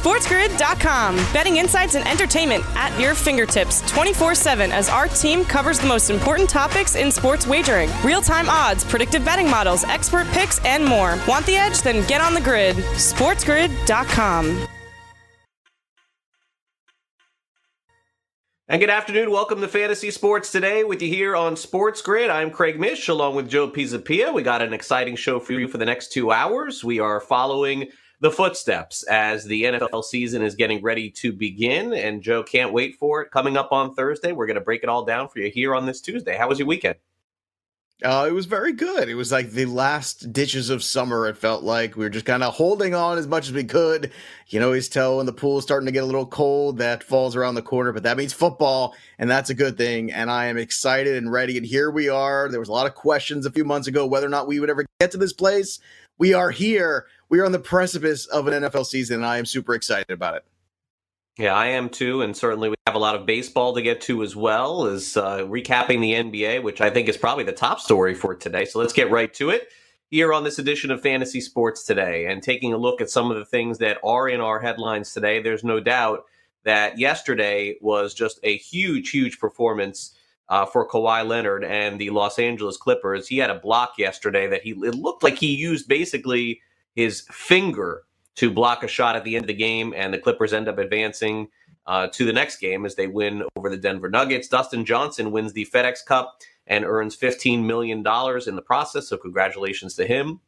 SportsGrid.com. Betting insights and entertainment at your fingertips 24 7 as our team covers the most important topics in sports wagering real time odds, predictive betting models, expert picks, and more. Want the edge? Then get on the grid. SportsGrid.com. And good afternoon. Welcome to Fantasy Sports Today with you here on Sports Grid. I'm Craig Mish along with Joe Pisapia. We got an exciting show for you for the next two hours. We are following the footsteps as the NFL season is getting ready to begin. And Joe can't wait for it coming up on Thursday. We're going to break it all down for you here on this Tuesday. How was your weekend? Uh, it was very good. It was like the last ditches of summer. It felt like we were just kind of holding on as much as we could. You know, always tell when the pool is starting to get a little cold. That falls around the corner, but that means football, and that's a good thing. And I am excited and ready. And here we are. There was a lot of questions a few months ago whether or not we would ever get to this place. We are here. We are on the precipice of an NFL season, and I am super excited about it. Yeah, I am too, and certainly we have a lot of baseball to get to as well as uh, recapping the NBA, which I think is probably the top story for today. So let's get right to it here on this edition of Fantasy Sports Today and taking a look at some of the things that are in our headlines today. There's no doubt that yesterday was just a huge, huge performance uh, for Kawhi Leonard and the Los Angeles Clippers. He had a block yesterday that he it looked like he used basically his finger to block a shot at the end of the game, and the Clippers end up advancing uh, to the next game as they win over the Denver Nuggets. Dustin Johnson wins the FedEx Cup and earns $15 million in the process, so congratulations to him.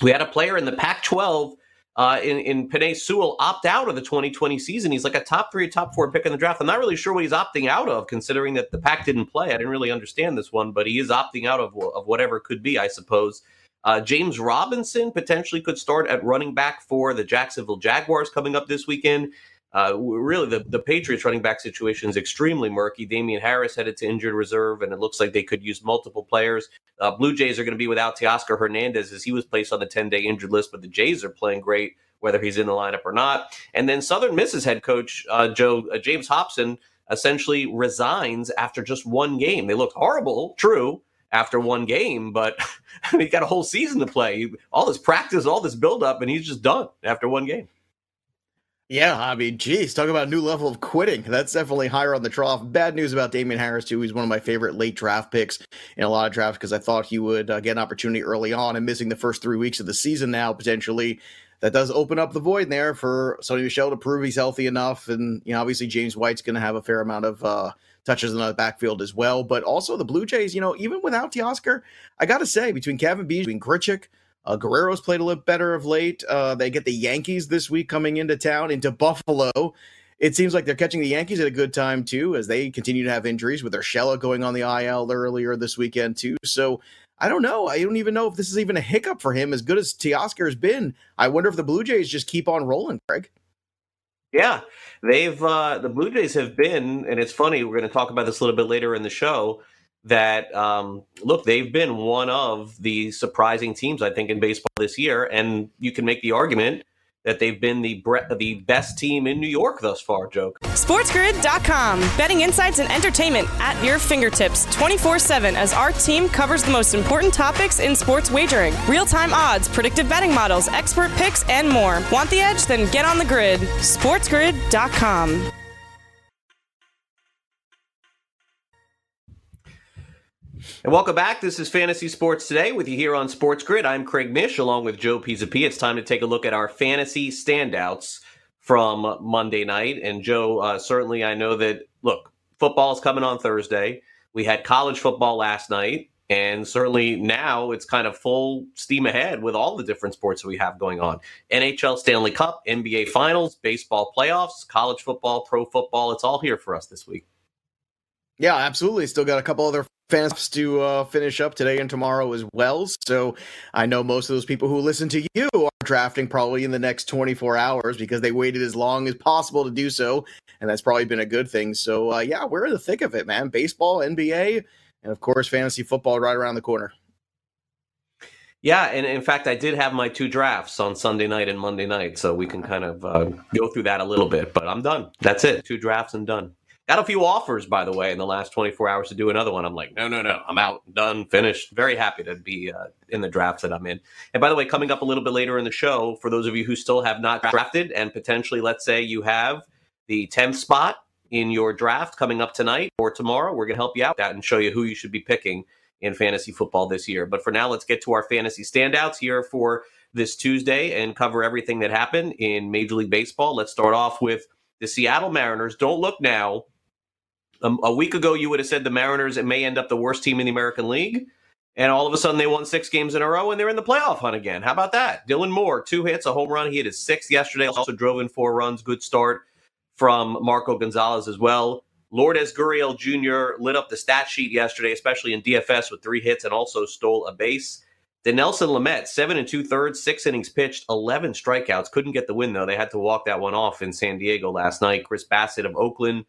We had a player in the Pac 12 uh, in, in Penei Sewell opt out of the 2020 season. He's like a top three, top four pick in the draft. I'm not really sure what he's opting out of, considering that the Pac didn't play. I didn't really understand this one, but he is opting out of, of whatever could be, I suppose. Uh, James Robinson potentially could start at running back for the Jacksonville Jaguars coming up this weekend. Uh, really, the, the Patriots running back situation is extremely murky. Damien Harris headed to injured reserve, and it looks like they could use multiple players. Uh, Blue Jays are going to be without Teoscar Hernandez as he was placed on the 10 day injured list, but the Jays are playing great, whether he's in the lineup or not. And then Southern Miss's head coach, uh, Joe uh, James Hopson, essentially resigns after just one game. They looked horrible, true, after one game, but he got a whole season to play. All this practice, all this buildup, and he's just done after one game. Yeah, I mean, geez, talk about a new level of quitting. That's definitely higher on the trough. Bad news about Damien Harris, too. He's one of my favorite late draft picks in a lot of drafts because I thought he would uh, get an opportunity early on and missing the first three weeks of the season now, potentially. That does open up the void there for Sony Michel to prove he's healthy enough. And, you know, obviously James White's going to have a fair amount of uh, touches in the backfield as well. But also the Blue Jays, you know, even without Teoscar, I got to say, between Cavan Biggio, between Grichuk, uh, Guerrero's played a little better of late. Uh, they get the Yankees this week coming into town, into Buffalo. It seems like they're catching the Yankees at a good time too, as they continue to have injuries with Urshela going on the IL earlier this weekend too. So I don't know. I don't even know if this is even a hiccup for him. As good as Teoscar has been, I wonder if the Blue Jays just keep on rolling, Craig. Yeah, they've uh, the Blue Jays have been, and it's funny. We're going to talk about this a little bit later in the show. That um, look, they've been one of the surprising teams I think in baseball this year, and you can make the argument that they've been the bre- the best team in New York thus far, Joe. SportsGrid.com. Betting insights and entertainment at your fingertips 24 7 as our team covers the most important topics in sports wagering real time odds, predictive betting models, expert picks, and more. Want the edge? Then get on the grid. SportsGrid.com. And welcome back. This is Fantasy Sports Today with you here on Sports Grid. I'm Craig Mish along with Joe Pisapia. It's time to take a look at our fantasy standouts from Monday night. And Joe, uh, certainly I know that, look, football is coming on Thursday. We had college football last night. And certainly now it's kind of full steam ahead with all the different sports that we have going on NHL Stanley Cup, NBA Finals, baseball playoffs, college football, pro football. It's all here for us this week. Yeah, absolutely. Still got a couple other fans to uh, finish up today and tomorrow as well. So I know most of those people who listen to you are drafting probably in the next 24 hours because they waited as long as possible to do so. And that's probably been a good thing. So uh, yeah, we're in the thick of it, man. Baseball, NBA, and of course, fantasy football right around the corner. Yeah, and in fact, I did have my two drafts on Sunday night and Monday night, so we can kind of uh, go through that a little bit. But I'm done. That's it. Two drafts and done. Got a few offers, by the way, in the last 24 hours to do another one. I'm like, no, no, no, I'm out, done, finished. Very happy to be uh, in the drafts that I'm in. And by the way, coming up a little bit later in the show, for those of you who still have not drafted, and potentially, let's say you have the 10th spot in your draft coming up tonight or tomorrow, we're going to help you out that and show you who you should be picking in fantasy football this year. But for now, let's get to our fantasy standouts here for this Tuesday and cover everything that happened in Major League Baseball. Let's start off with the Seattle Mariners. Don't look now um, a week ago, you would have said the Mariners it may end up the worst team in the American League, and all of a sudden they won six games in a row and they're in the playoff hunt again. How about that? Dylan Moore, two hits, a home run. He hit his sixth yesterday. Also drove in four runs. Good start from Marco Gonzalez as well. Lourdes Gurriel Jr. lit up the stat sheet yesterday, especially in DFS with three hits and also stole a base. Dinelson Lamet, seven and two thirds, six innings pitched, 11 strikeouts. Couldn't get the win, though. They had to walk that one off in San Diego last night. Chris Bassitt of Oakland,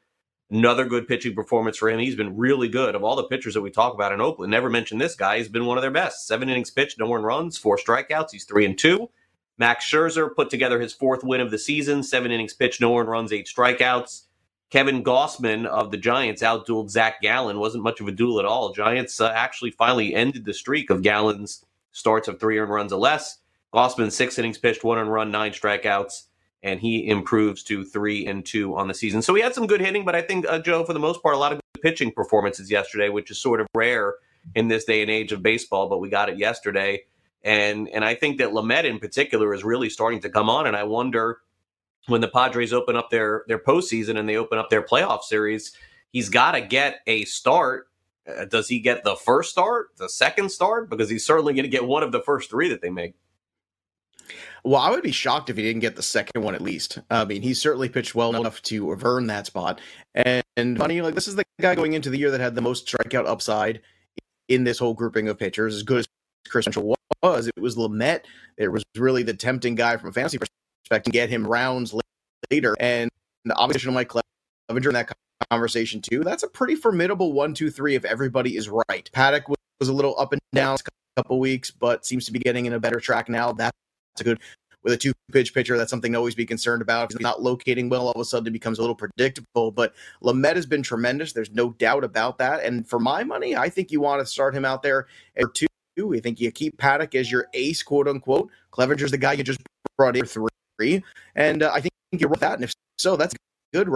Another good pitching performance for him. He's been really good. Of all the pitchers that we talk about in Oakland, never mentioned this guy. He's been one of their best. Seven innings pitched, no one runs, four strikeouts. He's three and two. Max Scherzer put together his fourth win of the season. Seven innings pitched, no one runs, eight strikeouts. Kevin Gausman of the Giants outdueled Zach Gallen. Wasn't much of a duel at all. Giants uh, actually finally ended the streak of Gallen's starts of three earned runs or less. Gausman, six innings pitched, one earned run, nine strikeouts and he improves to three and two on the season. So he had some good hitting, but I think uh, Joe, for the most part, a lot of good pitching performances yesterday, which is sort of rare in this day and age of baseball. But we got it yesterday, and and I think that Lamet in particular is really starting to come on. And I wonder when the Padres open up their their postseason and they open up their playoff series, he's got to get a start. Uh, does he get the first start, the second start? Because he's certainly going to get one of the first three that they make. Well, I would be shocked if he didn't get the second one at least. I mean, he certainly pitched well enough to earned that spot. And, and funny, like this is the guy going into the year that had the most strikeout upside in this whole grouping of pitchers. As good as Chris Mitchell was, it was Lamet. It was really the tempting guy from a fantasy perspective to get him rounds later. And the opposition of Mike Clevinger in that conversation too. That's a pretty formidable one, two, three if everybody is right. Paddock was, a little up and down a couple weeks, but seems to be getting in a better track now. That's good with a two pitch pitcher, that's something to always be concerned about. If he's not locating well, all of a sudden it becomes a little predictable. But Lamet has been tremendous. There's no doubt about that. And for my money, I think you want to start him out there at two. I think you keep Paddock as your ace, quote unquote. Clevinger's the guy you just brought in three. And uh, I think you're with that. And if so, that's good.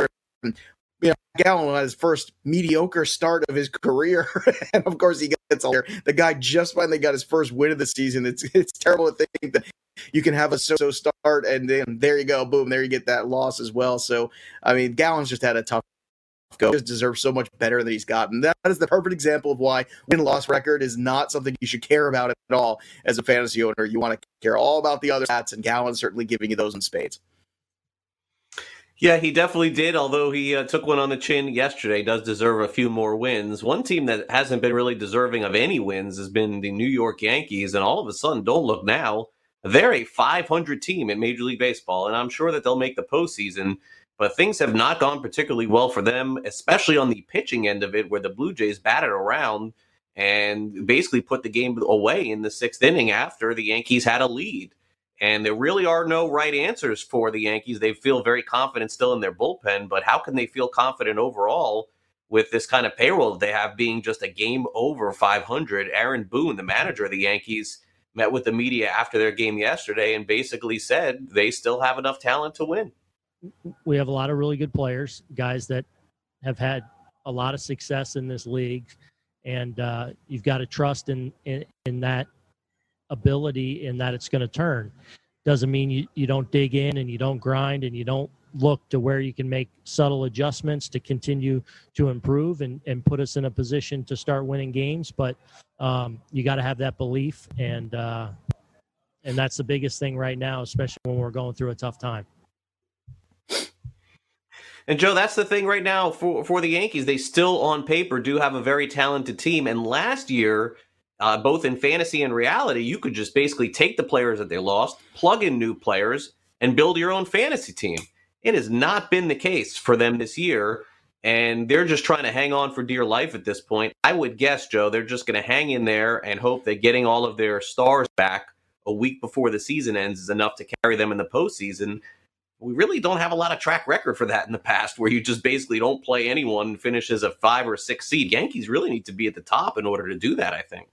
You know, Gallen had his first mediocre start of his career, and of course he gets all there. The guy just finally got his first win of the season. It's it's terrible to think that you can have a so start and then there you go, boom, there you get that loss as well. So I mean, Gallen's just had a tough go. He just deserves so much better than he's gotten. That is the perfect example of why win loss record is not something you should care about at all as a fantasy owner. You want to care all about the other stats, and Gallen's certainly giving you those in spades. Yeah, he definitely did. Although he uh, took one on the chin yesterday, does deserve a few more wins. One team that hasn't been really deserving of any wins has been the New York Yankees, and all of a sudden, don't look now they're a 500 team in Major League Baseball, and I'm sure that they'll make the postseason. But things have not gone particularly well for them, especially on the pitching end of it, where the Blue Jays batted around and basically put the game away in the sixth inning after the Yankees had a lead. And there really are no right answers for the Yankees. They feel very confident still in their bullpen, but how can they feel confident overall with this kind of payroll they have being just a game over 500? Aaron Boone, the manager of the Yankees, met with the media after their game yesterday and basically said they still have enough talent to win. We have a lot of really good players, guys that have had a lot of success in this league, and uh, you've got to trust in, in, in that ability and that it's going to turn. Doesn't mean you, you don't dig in and you don't grind and you don't look to where you can make subtle adjustments to continue to improve and, and put us in a position to start winning games. But um, you got to have that belief, and uh, and that's the biggest thing right now, especially when we're going through a tough time. And Joe, that's the thing right now for for the Yankees. They still, on paper, do have a very talented team. And last year, uh, both in fantasy and reality, you could just basically take the players that they lost, plug in new players, and build your own fantasy team. It has not been the case for them this year, and they're just trying to hang on for dear life at this point. I would guess, Joe, they're just going to hang in there and hope that getting all of their stars back a week before the season ends is enough to carry them in the postseason. we really don't have a lot of track record for that in the past where you just basically don't play anyone and finish as a five or six seed. Yankees really need to be at the top in order to do that, I think.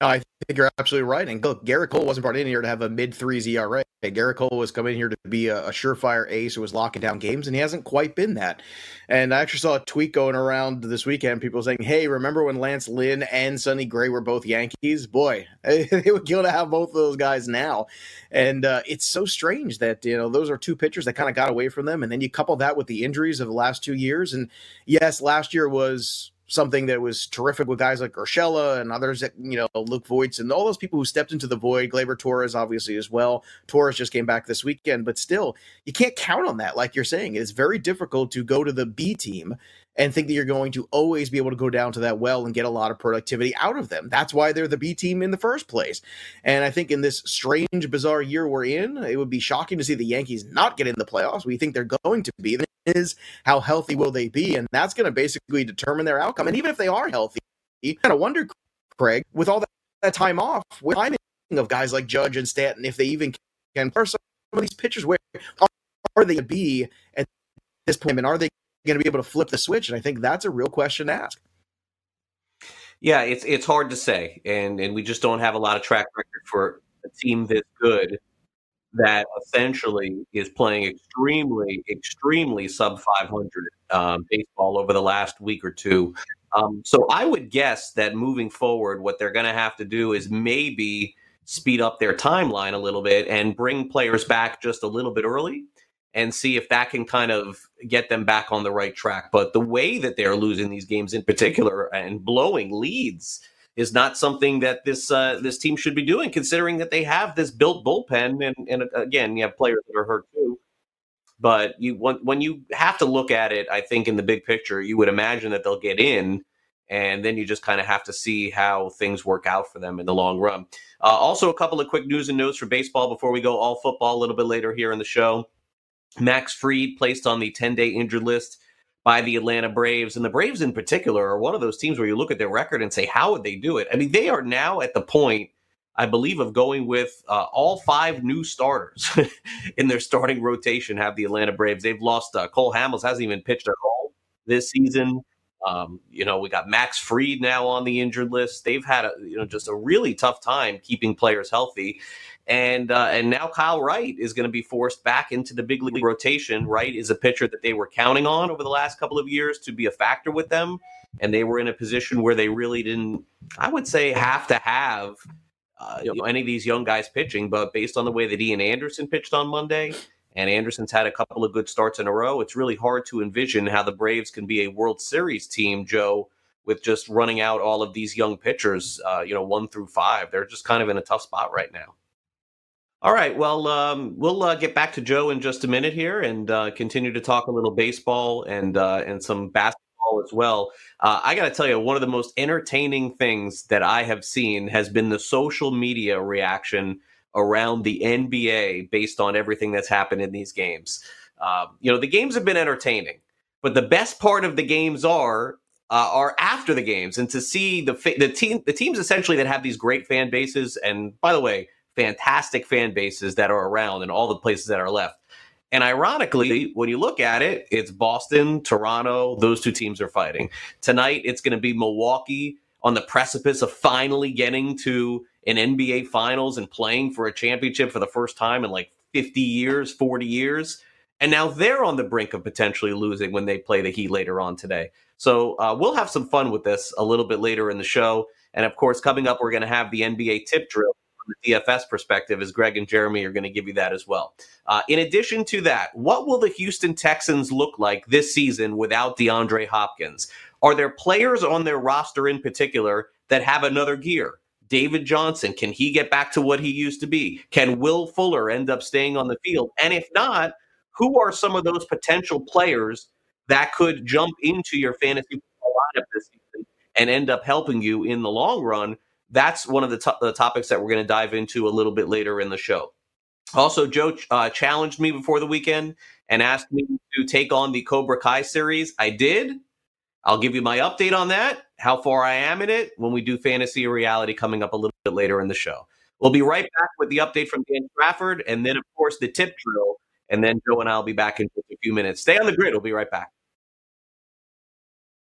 I think you're absolutely right. And look, Gerrit Cole wasn't brought in here to have a mid threes ERA. Gerrit Cole was coming here to be a, a, surefire ace who was locking down games, and he hasn't quite been that. And I actually saw a tweet going around this weekend, people saying, Hey, remember when Lance Lynn and Sonny Gray were both Yankees? Boy, they would kill to have both of those guys now. And uh, it's so strange that, you know, those are two pitchers that kind of got away from them. And then you couple that with the injuries of the last two years. And yes, last year was something that was terrific with guys like Urshela and others that, you know, Luke Voits and all those people who stepped into the void, Gleyber Torres, obviously, as well. Torres just came back this weekend, but still, you can't count on that. Like you're saying, it's very difficult to go to the B team and think that you're going to always be able to go down to that well and get a lot of productivity out of them. That's why they're the B team in the first place. And I think in this strange, bizarre year we're in, it would be shocking to see the Yankees not get in the playoffs. We think they're going to be. Is how healthy will they be? And that's going to basically determine their outcome. And even if they are healthy, you kind of wonder, Craig, with all that, that time off, with timing of guys like Judge and Stanton, if they even can. Some of these pitchers, where are they to be at this point? And are they going to be able to flip the switch? And I think that's a real question to ask. Yeah, it's it's hard to say, and and we just don't have a lot of track record for a team this good that essentially is playing extremely, extremely sub 500 um, baseball over the last week or two. Um, so I would guess that moving forward, what they're going to have to do is maybe speed up their timeline a little bit and bring players back just a little bit early and see if that can kind of get them back on the right track. But the way that they're losing these games in particular and blowing leads is not something that this uh, this team should be doing, considering that they have this built bullpen. And, and again, you have players that are hurt too. But you when, when you have to look at it, I think in the big picture, you would imagine that they'll get in, and then you just kind of have to see how things work out for them in the long run. Uh, also, a couple of quick news and notes for baseball before we go all football a little bit later here in the show. Max Fried placed on the 10 day injured list by the Atlanta Braves. And the Braves, in particular, are one of those teams where you look at their record and say, how would they do it? I mean, they are now at the point, I believe, of going with uh, all five new starters in their starting rotation. Have the Atlanta Braves? They've lost uh, Cole Hamels hasn't even pitched at all this season. Um, you know, we got Max Fried now on the injured list. They've had a you know just a really tough time keeping players healthy and uh, and now Kyle Wright is going to be forced back into the big league rotation. Wright is a pitcher that they were counting on over the last couple of years to be a factor with them, and they were in a position where they really didn't, I would say, have to have uh, you know, any of these young guys pitching. But based on the way that Ian Anderson pitched on Monday, and Anderson's had a couple of good starts in a row, it's really hard to envision how the Braves can be a World Series team, Joe. With just running out all of these young pitchers, uh, you know, one through five, they're just kind of in a tough spot right now. All right. Well, um, we'll uh, get back to Joe in just a minute here and uh, continue to talk a little baseball and uh, and some basketball as well. Uh, I got to tell you, one of the most entertaining things that I have seen has been the social media reaction around the NBA based on everything that's happened in these games. Um, you know, the games have been entertaining, but the best part of the games are uh, are after the games, and to see the the team the teams essentially that have these great fan bases. And by the way fantastic fan bases that are around and all the places that are left. And ironically, when you look at it, it's Boston, Toronto, those two teams are fighting. Tonight, it's going to be Milwaukee on the precipice of finally getting to an NBA finals and playing for a championship for the first time in like 50 years, 40 years. And now they're on the brink of potentially losing when they play the Heat later on today. So uh, we'll have some fun with this a little bit later in the show. And of course, coming up, we're going to have the NBA tip drill the DFS perspective, as Greg and Jeremy are going to give you that as well. Uh, in addition to that, what will the Houston Texans look like this season without DeAndre Hopkins? Are there players on their roster in particular that have another gear? David Johnson, can he get back to what he used to be? Can Will Fuller end up staying on the field? And if not, who are some of those potential players that could jump into your fantasy lineup this season and end up helping you in the long run that's one of the, to- the topics that we're going to dive into a little bit later in the show. Also, Joe uh, challenged me before the weekend and asked me to take on the Cobra Kai series. I did. I'll give you my update on that, how far I am in it, when we do fantasy or reality coming up a little bit later in the show. We'll be right back with the update from Dan Trafford, and then, of course, the tip drill And then Joe and I will be back in just a few minutes. Stay on the grid. We'll be right back.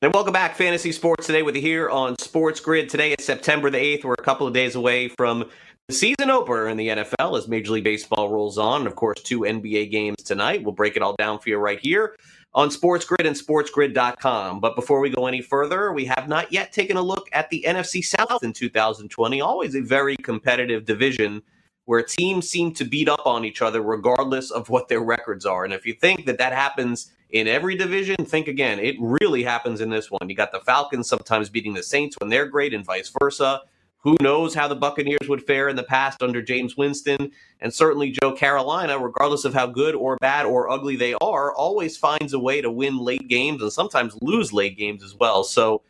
And welcome back, Fantasy Sports Today with you here on Sports Grid. Today is September the 8th. We're a couple of days away from the season opener in the NFL as Major League Baseball rolls on. And of course, two NBA games tonight. We'll break it all down for you right here on Sports Grid and SportsGrid.com. But before we go any further, we have not yet taken a look at the NFC South in 2020. Always a very competitive division where teams seem to beat up on each other regardless of what their records are. And if you think that that happens in every division, think again. It really happens in this one. You got the Falcons sometimes beating the Saints when they're great, and vice versa. Who knows how the Buccaneers would fare in the past under Jameis Winston? And certainly Joe Carolina, regardless of how good or bad or ugly they are, always finds a way to win late games and sometimes lose late games as well. So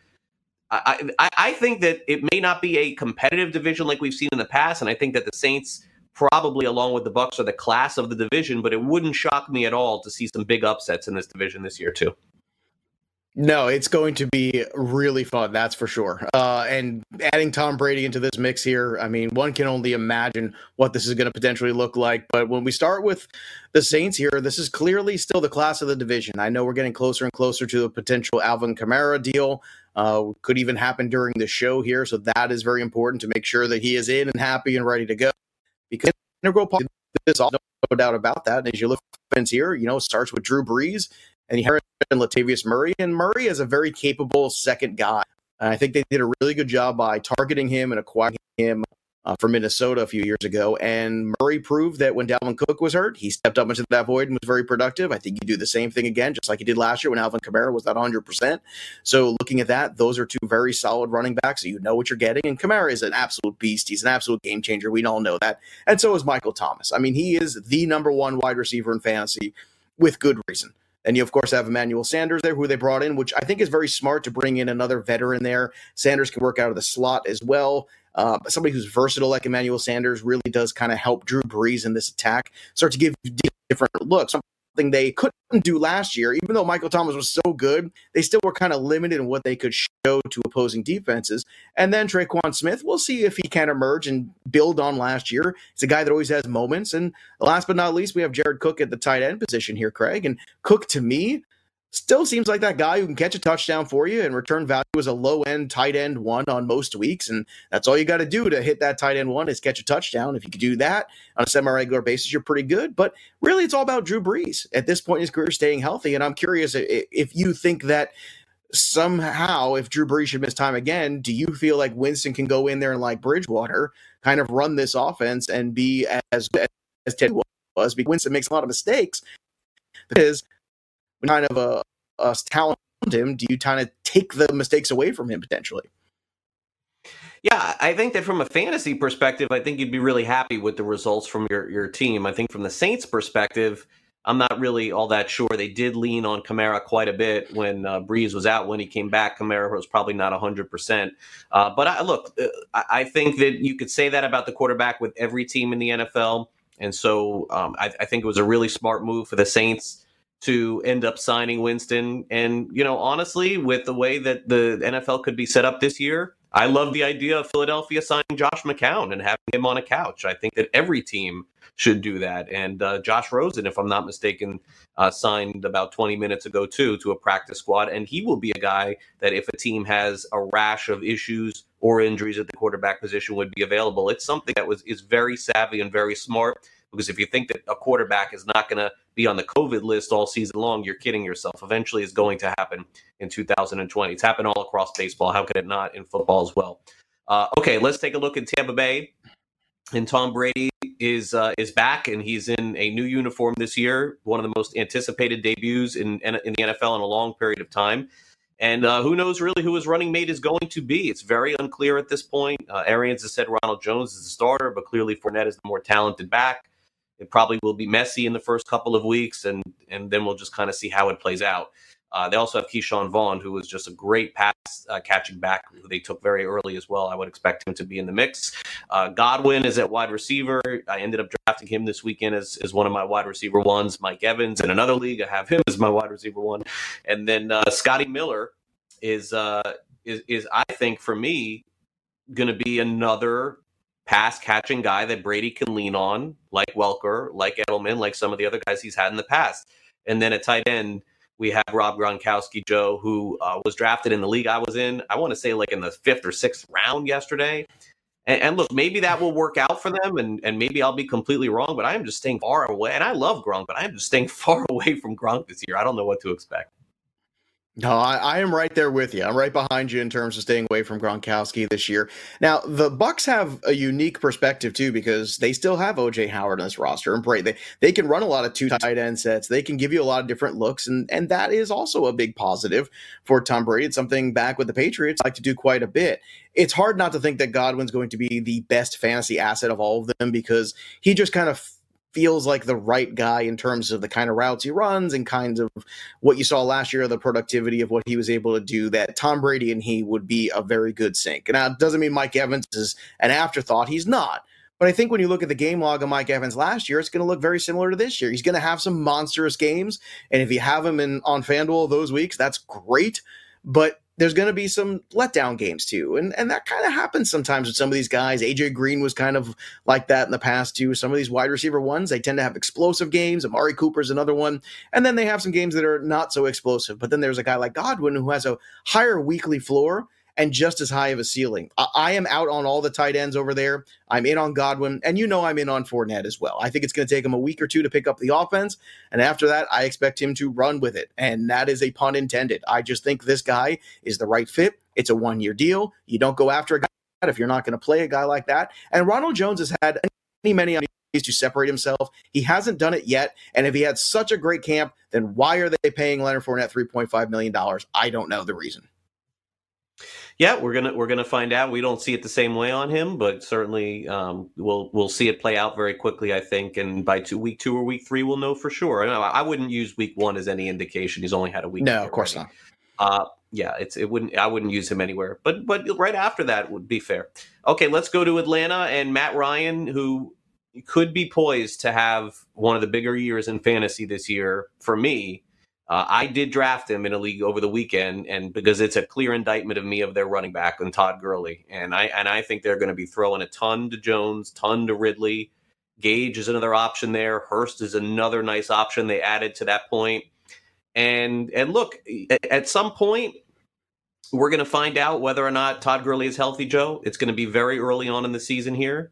I, I, I think that it may not be a competitive division like we've seen in the past, and I think that the Saints probably along with the Bucs are the class of the division, but it wouldn't shock me at all to see some big upsets in this division this year too. No, it's going to be really fun, that's for sure. Uh, and adding Tom Brady into this mix here, I mean, one can only imagine what this is going to potentially look like. But when we start with the Saints here, this is clearly still the class of the division. I know we're getting closer and closer to a potential Alvin Kamara deal. Uh, could even happen during the show here, so that is very important to make sure that he is in and happy and ready to go because integral part this, all no doubt about that. And as you look at here, you know, starts with Drew Brees and you and Latavius Murray, and Murray is a very capable second guy. And I think they did a really good job by targeting him and acquiring him uh, for Minnesota a few years ago. And Murray proved that when Dalvin Cook was hurt, he stepped up into that void and was very productive. I think you do the same thing again, just like he did last year when Alvin Kamara was at 100%. So looking at that, those are two very solid running backs. So you know what you're getting. And Kamara is an absolute beast. He's an absolute game changer. We all know that. And so is Michael Thomas. I mean, he is the number one wide receiver in fantasy with good reason. And you, of course, have Emmanuel Sanders there, who they brought in, which I think is very smart to bring in another veteran there. Sanders can work out of the slot as well. Uh, somebody who's versatile like Emmanuel Sanders really does kind of help Drew Brees in this attack, start to give different looks. Something they couldn't do last year, even though Michael Thomas was so good, they still were kind of limited in what they could show to opposing defenses. And then Tre'Quan Smith, we'll see if he can emerge and build on last year. He's a guy that always has moments. And last but not least, we have Jared Cook at the tight end position here, Craig. And Cook, to me, still seems like that guy who can catch a touchdown for you and return value as a low end tight end one on most weeks. And that's all you got to do to hit that tight end one is catch a touchdown. If you could do that on a semi regular basis, you're pretty good. But really, it's all about Drew Brees at this point in his career staying healthy. And I'm curious if you think that somehow, if Drew Brees should miss time again, do you feel like Winston can go in there and like Bridgewater kind of run this offense and be as good as Ted was? Because Winston makes a lot of mistakes because kind of a, a talent him, do you kind of take the mistakes away from him potentially? Yeah, I think that from a fantasy perspective, I think you'd be really happy with the results from your, your team. I think from the Saints' perspective, I'm not really all that sure. They did lean on Kamara quite a bit when uh, Brees was out. When he came back, Kamara was probably not 100%. Uh, but I, look, uh, I think that you could say that about the quarterback with every team in the NFL. And so um, I, I think it was a really smart move for the Saints to end up signing Winston. And, you know, honestly, with the way that the NFL could be set up this year, I love the idea of Philadelphia signing Josh McCown and having him on a couch. I think that every team should do that. And uh, Josh Rosen, if I'm not mistaken, uh, signed about 20 minutes ago too to a practice squad, and he will be a guy that if a team has a rash of issues or injuries at the quarterback position would be available. It's something that was is very savvy and very smart. Because if you think that a quarterback is not going to be on the COVID list all season long, you're kidding yourself. Eventually, it's going to happen in 2020. It's happened all across baseball. How could it not in football as well? Uh, okay, let's take a look at Tampa Bay. And Tom Brady is uh, is back, and he's in a new uniform this year. One of the most anticipated debuts in in, the NFL in a long period of time. And uh, who knows really who his running mate is going to be? It's very unclear at this point. Uh, Arians has said Ronald Jones is the starter, but clearly Fournette is the more talented back. It probably will be messy in the first couple of weeks, and and then we'll just kind of see how it plays out. Uh, they also have Ke'Shawn Vaughn, who was just a great pass uh, catching back, who they took very early as well. I would expect him to be in the mix. Uh, Godwin is at wide receiver. I ended up drafting him this weekend as, as one of my wide receiver ones. Mike Evans in another league, I have him as my wide receiver one. And then uh, Scotty Miller is, uh, is, is, I think, for me, going to be another pass catching guy that Brady can lean on, like Welker, like Edelman, like some of the other guys he's had in the past. And then at tight end, we have Rob Gronkowski, Joe, who uh, was drafted in the league I was in. I want to say like in the fifth or sixth round yesterday. And, and, look, maybe that will work out for them, and, and maybe I'll be completely wrong, but I am just staying far away. And I love Gronk, but I am just staying far away from Gronk this year. I don't know what to expect. No, I, I, am right there with you. I'm right behind you in terms of staying away from Gronkowski this year. Now, the Bucs have a unique perspective too because they still have OJ Howard on this roster and Brady. They they can run a lot of two tight end sets. They can give you a lot of different looks, and and that is also a big positive for Tom Brady. It's something back with the Patriots like to do quite a bit. It's hard not to think that Godwin's going to be the best fantasy asset of all of them because he just kind of feels like the right guy in terms of the kind of routes he runs and kind of what you saw last year, of the productivity of what he was able to do, that Tom Brady and he would be a very good sync. Now, it doesn't mean Mike Evans is an afterthought. He's not. But I think when you look at the game log of Mike Evans last year, it's going to look very similar to this year. He's going to have some monstrous games. And if you have him in on FanDuel those weeks, that's great. But there's going to be some letdown games too. And and that kind of happens sometimes with some of these guys. AJ Green was kind of like that in the past too. Some of these wide receiver ones, they tend to have explosive games. Amari Cooper's another one. And then they have some games that are not so explosive. But then there's a guy like Godwin who has a higher weekly floor and just as high of a ceiling. I, I, am out on all the tight ends over there. I'm in on Godwin, and you know I'm in on Fournette as well. I think it's going to take him a week or two to pick up the offense, and after that, I expect him to run with it. And that is a pun intended. I just think this guy is the right fit. It's a one year deal. You don't go after a guy if you're not going to play a guy like that. And Ronald Jones has had many, many opportunities to separate himself. He hasn't done it yet. And if he had such a great camp, then why are they paying Leonard Fournette $3.5 million? I don't know the reason. Yeah, we're gonna we're gonna find out. We don't see it the same way on him, but certainly um, we'll we'll see it play out very quickly. I think, and by two, week two or week three, we'll know for sure. I, I wouldn't use week one as any indication. He's only had a week. No, of course not. Uh, yeah, it's it wouldn't I wouldn't use him anywhere. But but right after that would be fair. Okay, let's go to Atlanta and Matt Ryan, who could be poised to have one of the bigger years in fantasy this year for me. Uh, I did draft him in a league over the weekend, and because it's a clear indictment of me of their running back and Todd Gurley, and I and I think they're going to be throwing a ton to Jones, ton to Ridley. Gage is another option there. Hurst is another nice option they added to that point. And and look, at some point, we're going to find out whether or not Todd Gurley is healthy. Joe, it's going to be very early on in the season here.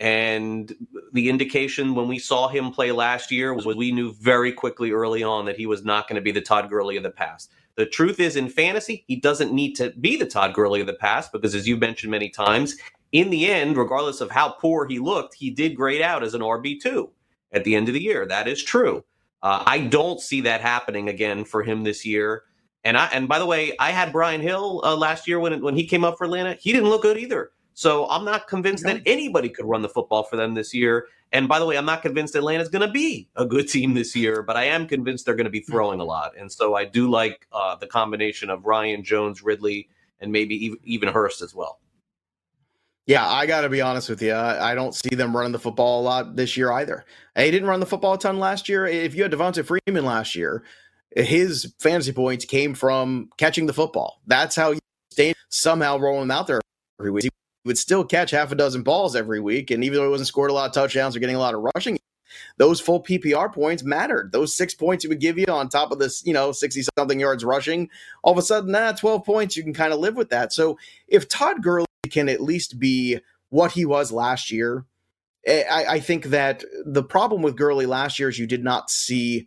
And the indication when we saw him play last year was we knew very quickly early on that he was not going to be the Todd Gurley of the past. The truth is, in fantasy, he doesn't need to be the Todd Gurley of the past because, as you mentioned many times, in the end, regardless of how poor he looked, he did grade out as an RB2 at the end of the year. That is true. Uh, I don't see that happening again for him this year. And I and by the way, I had Brian Hill uh, last year when when he came up for Atlanta. He didn't look good either. So I'm not convinced that anybody could run the football for them this year. And by the way, I'm not convinced Atlanta's going to be a good team this year, but I am convinced they're going to be throwing a lot. And so I do like uh, the combination of Ryan, Jones, Ridley, and maybe even Hurst as well. Yeah, I got to be honest with you. I don't see them running the football a lot this year either. They didn't run the football a ton last year. If you had Devonta Freeman last year, his fantasy points came from catching the football. That's how you stay somehow rolling them out there every week would still catch half a dozen balls every week. And even though he wasn't scored a lot of touchdowns or getting a lot of rushing, those full PPR points mattered. Those six points he would give you on top of this, you know, 60 something yards rushing, all of a sudden, nah, 12 points, you can kind of live with that. So if Todd Gurley can at least be what he was last year, eh, I, I think that the problem with Gurley last year is you did not see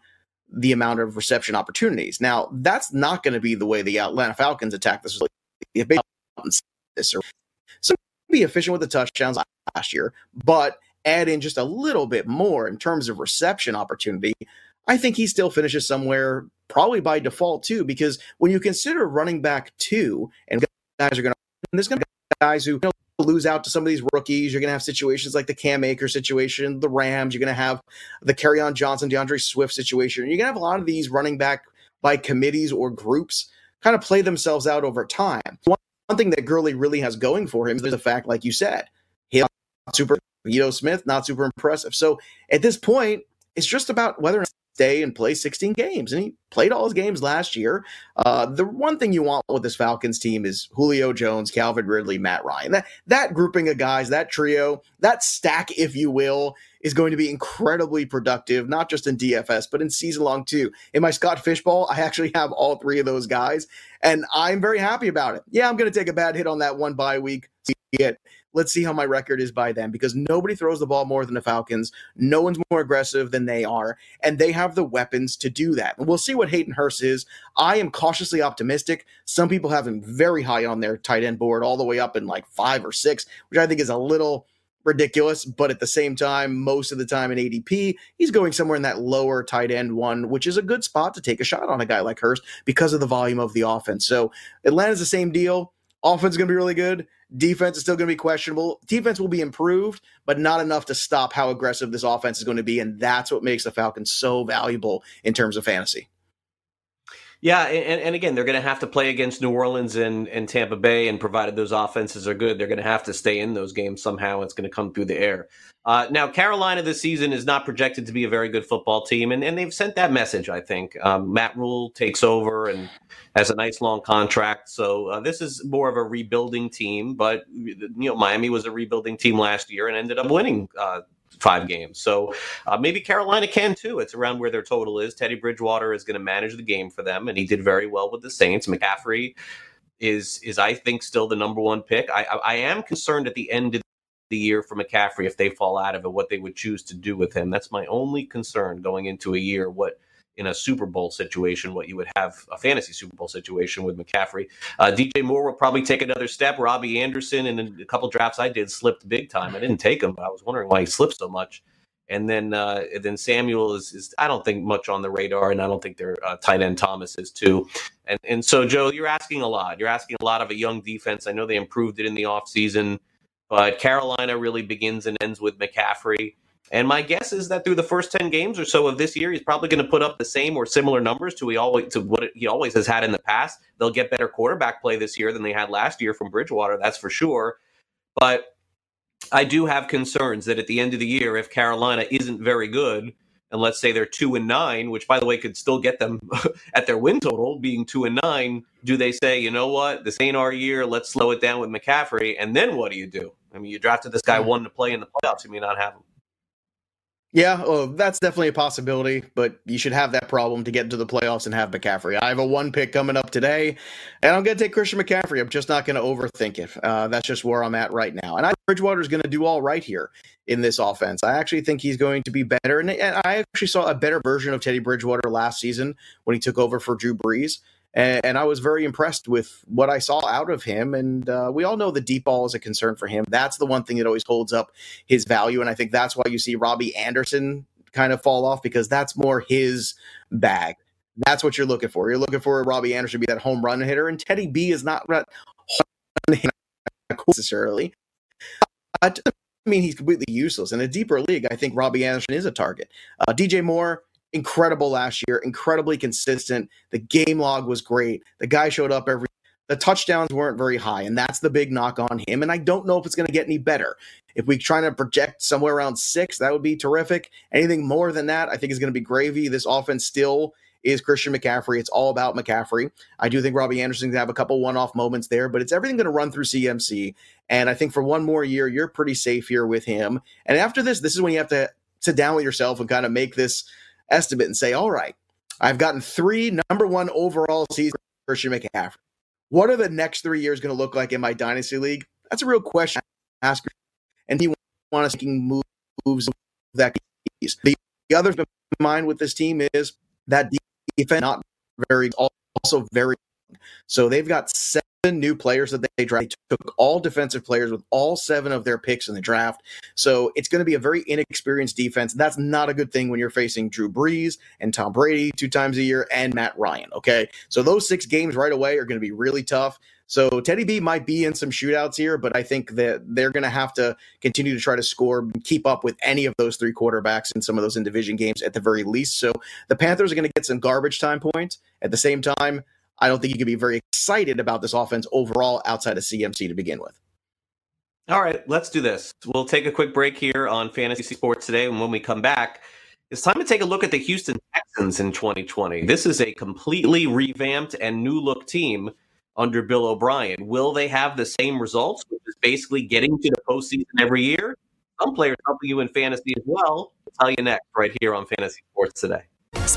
the amount of reception opportunities. Now, that's not going to be the way the Atlanta Falcons attack this. If this or be efficient with the touchdowns last year, but add in just a little bit more in terms of reception opportunity, I think he still finishes somewhere probably by default too. Because when you consider running back two, and guys are going to, there's going to be guys who you know, lose out to some of these rookies. You're going to have situations like the Cam Akers situation, the Rams. You're going to have the Kerryon Johnson, D'Andre Swift situation. You're going to have a lot of these running back by committees or groups kind of play themselves out over time. One thing that Gurley really has going for him is the fact, like you said, he's not super Ito Smith, not super impressive. So at this point, it's just about whether or not stay and play 16 games. And he played all his games last year. Uh, the one thing you want with this Falcons team is Julio Jones, Calvin Ridley, Matt Ryan. That that grouping of guys, that trio, that stack, if you will, is going to be incredibly productive, not just in DFS, but in season long too. In my Scott Fish Bowl, I actually have all three of those guys, and I'm very happy about it. Yeah, I'm going to take a bad hit on that one bye week. Let's see how my record is by then because nobody throws the ball more than the Falcons. No one's more aggressive than they are, and they have the weapons to do that. And we'll see what Hayden Hurst is. I am cautiously optimistic. Some people have him very high on their tight end board, all the way up in like five or six, which I think is a little ridiculous, but at the same time, most of the time in ADP, he's going somewhere in that lower tight end one, which is a good spot to take a shot on a guy like Hurst because of the volume of the offense. So Atlanta's the same deal. Offense is going to be really good. Defense is still going to be questionable. Defense will be improved, but not enough to stop how aggressive this offense is going to be. And that's what makes the Falcons so valuable in terms of fantasy. Yeah, and, and again, they're going to have to play against New Orleans and, and Tampa Bay, and provided those offenses are good, they're going to have to stay in those games somehow. It's going to come through the air. Uh, now, Carolina this season is not projected to be a very good football team, and, and they've sent that message, I think. Um, Matt Rhule takes over and has a nice long contract, so uh, this is more of a rebuilding team, but, you know, Miami was a rebuilding team last year and ended up winning uh, five games. So uh, maybe Carolina can too. It's around where their total is. Teddy Bridgewater is going to manage the game for them, and he did very well with the Saints. McCaffrey is is I think still the number one pick. I I, I am concerned at the end of the year for McCaffrey if they fall out of it, what they would choose to do with him. That's my only concern going into a year. What in a Super Bowl situation, what you would have a fantasy Super Bowl situation with McCaffrey. Uh, DJ Moore will probably take another step. Robbie Anderson in a couple drafts I did slipped big time. I didn't take him, but I was wondering why he slipped so much. And then uh, then Samuel is, is I don't think much on the radar, and I don't think their uh, tight end Thomas is too. And and so Joe, you're asking a lot. You're asking a lot of a young defense. I know they improved it in the offseason, but Carolina really begins and ends with McCaffrey. And my guess is that through the first ten games or so of this year, he's probably going to put up the same or similar numbers to he always to what he always has had in the past. They'll get better quarterback play this year than they had last year from Bridgewater, that's for sure. But I do have concerns that at the end of the year, if Carolina isn't very good, and let's say they're two and nine, which by the way could still get them at their win total being two and nine, do they say, you know what, this ain't our year, let's slow it down with McCaffrey, and then what do you do? I mean, you drafted this guy hmm. one to play in the playoffs, you may not have him. Yeah, oh, that's definitely a possibility, but you should have that problem to get into the playoffs and have McCaffrey. I have a one pick coming up today, and I'm going to take Christian McCaffrey. I'm just not going to overthink it. Uh, that's just where I'm at right now. And I Bridgewater is going to do all right here in this offense. I actually think he's going to be better. And, and I actually saw a better version of Teddy Bridgewater last season when he took over for Drew Brees and, and I was very impressed with what I saw out of him. And uh, we all know the deep ball is a concern for him. That's the one thing that always holds up his value, and I think that's why you see Robbie Anderson kind of fall off because that's more his bag. That's what you're looking for. You're looking for Robbie Anderson to be that home run hitter, and Teddy B is not necessarily. I mean, he's completely useless. In a deeper league, I think Robbie Anderson is a target. Uh, DJ Moore, incredible last year, incredibly consistent. The game log was great. The guy showed up every the touchdowns weren't very high, and that's the big knock on him. And I don't know if it's going to get any better. If we try to project somewhere around six, that would be terrific. Anything more than that, I think is going to be gravy. This offense still is Christian McCaffrey. It's all about McCaffrey. I do think Robbie Anderson's to have a couple one-off moments there, but it's everything going to run through CMC. And I think for one more year, you're pretty safe here with him. And after this, this is when you have to sit down with yourself and kind of make this estimate and say, all right, I've gotten three number one overall season for Christian McCaffrey. What are the next three years going to look like in my dynasty league? That's a real question. Ask, and he wants making moves that the, the other thing in mind with this team is that defense not very also very so they've got seven new players that they drafted. They took all defensive players with all seven of their picks in the draft. So it's going to be a very inexperienced defense. That's not a good thing when you're facing Drew Brees and Tom Brady two times a year and Matt Ryan. Okay. So those six games right away are going to be really tough. So Teddy B might be in some shootouts here, but I think that they're going to have to continue to try to score, keep up with any of those three quarterbacks in some of those in division games at the very least. So the Panthers are going to get some garbage time points. At the same time, I don't think you can be very excited about this offense overall outside of CMC to begin with. All right, let's do this. We'll take a quick break here on Fantasy Sports today. And when we come back, it's time to take a look at the Houston Texans in 2020. This is a completely revamped and new look team under Bill O'Brien. Will they have the same results, which is basically getting to the postseason every year? Some players helping you in fantasy as well. I'll tell you next, right here on Fantasy Sports Today.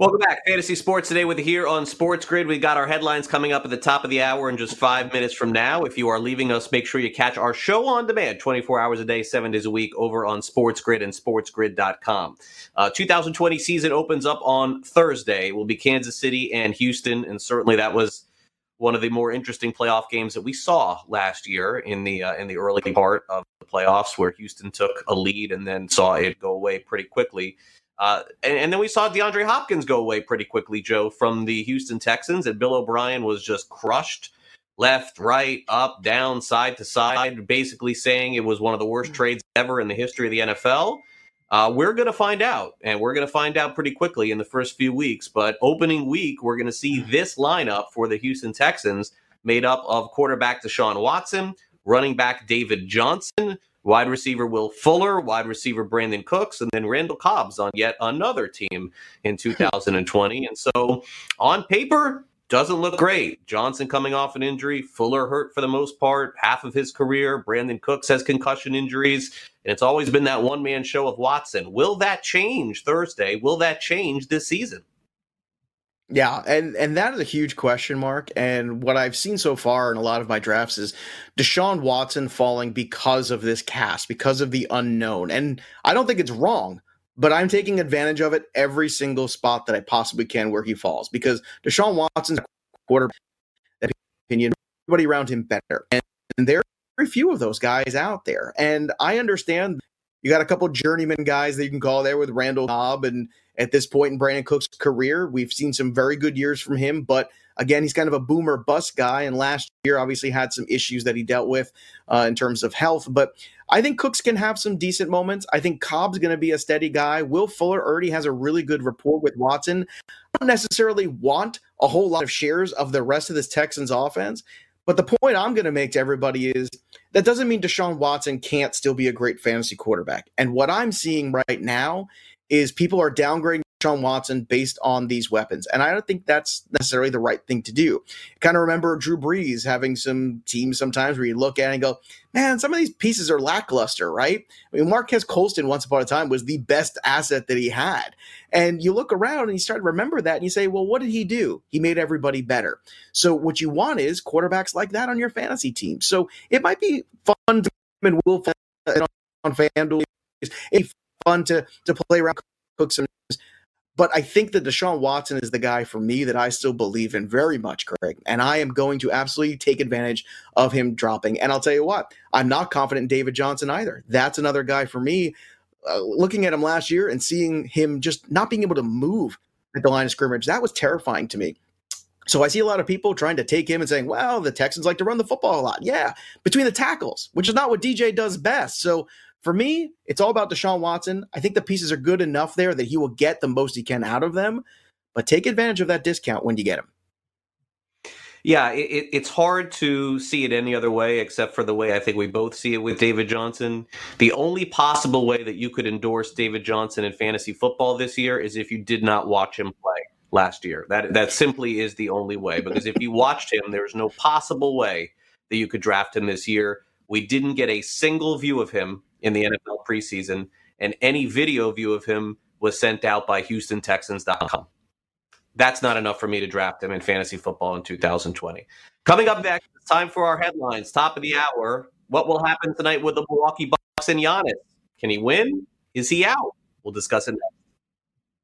Welcome back, Fantasy Sports today with here on Sports Grid. We got our headlines coming up at the top of the hour in just five minutes from now. If you are leaving us, make sure you catch our show on demand 24 hours a day, seven days a week over on Sports Grid and SportsGrid.com. Uh, 2020 season opens up on Thursday. It will be Kansas City and Houston, and certainly that was one of the more interesting playoff games that we saw last year in the uh, in the early part of the playoffs, where Houston took a lead and then saw it go away pretty quickly. Uh, and, and, then we saw DeAndre Hopkins go away pretty quickly, Joe, from the Houston Texans, and Bill O'Brien was just crushed left, right, up, down, side to side, basically saying it was one of the worst trades ever in the history of the NFL. Uh, we're going to find out, and we're going to find out pretty quickly in the first few weeks. But opening week, we're going to see this lineup for the Houston Texans made up of quarterback Deshaun Watson, running back David Johnson, wide receiver Will Fuller, wide receiver Brandin Cooks, and then Randall Cobb's on yet another team in 2020. and so on paper, doesn't look great. Johnson coming off an injury, Fuller hurt for the most part, half of his career. Brandin Cooks has concussion injuries, and it's always been that one man show of Watson. Will that change Thursday? Will that change this season? Yeah, and and that is a huge question mark. And what I've seen so far in a lot of my drafts is Deshaun Watson falling because of this cast, because of the unknown. And I don't think it's wrong, but I'm taking advantage of it every single spot that I possibly can where he falls because Deshaun Watson's quarterback opinion, everybody around him better. And, and there are very few of those guys out there. And I understand you got a couple journeyman guys that you can call there with Randall Cobb and at this point in Brandin Cook's career. We've seen some very good years from him, but again, he's kind of a boomer bust guy. And last year, obviously, had some issues that he dealt with uh, in terms of health. But I think Cooks can have some decent moments. I think Cobb's going to be a steady guy. Will Fuller already has a really good rapport with Watson. I don't necessarily want a whole lot of shares of the rest of this Texans offense. But the point I'm going to make to everybody is that doesn't mean Deshaun Watson can't still be a great fantasy quarterback. And what I'm seeing right now is people are downgrading Sean Watson based on these weapons. And I don't think that's necessarily the right thing to do. Kind of remember Drew Brees having some teams sometimes where you look at and go, man, some of these pieces are lackluster, right? I mean, Marques Colston once upon a time was the best asset that he had. And you look around and you start to remember that and you say, well, what did he do? He made everybody better. So what you want is quarterbacks like that on your fantasy team. So it might be fun to and will on FanDuel. It's fun to to play around, cook some. But I think that Deshaun Watson is the guy for me that I still believe in very much, Craig. And I am going to absolutely take advantage of him dropping. And I'll tell you what, I'm not confident in David Johnson either. That's another guy for me. Uh, looking at him last year and seeing him just not being able to move at the line of scrimmage, that was terrifying to me. So I see a lot of people trying to take him and saying, well, the Texans like to run the football a lot. Yeah, between the tackles, which is not what DJ does best. So for me, it's all about Deshaun Watson. I think the pieces are good enough there that he will get the most he can out of them, but take advantage of that discount when you get him. Yeah, it, it's hard to see it any other way except for the way I think we both see it with David Johnson. The only possible way that you could endorse David Johnson in fantasy football this year is if you did not watch him play last year. That that simply is the only way because if you watched him, there's no possible way that you could draft him this year. We didn't get a single view of him in the NFL preseason, and any video view of him was sent out by HoustonTexans.com. That's not enough for me to draft him in fantasy football in 2020. Coming up next, it's time for our headlines. Top of the hour. What will happen tonight with the Milwaukee Bucks and Giannis? Can he win? Is he out? We'll discuss it next.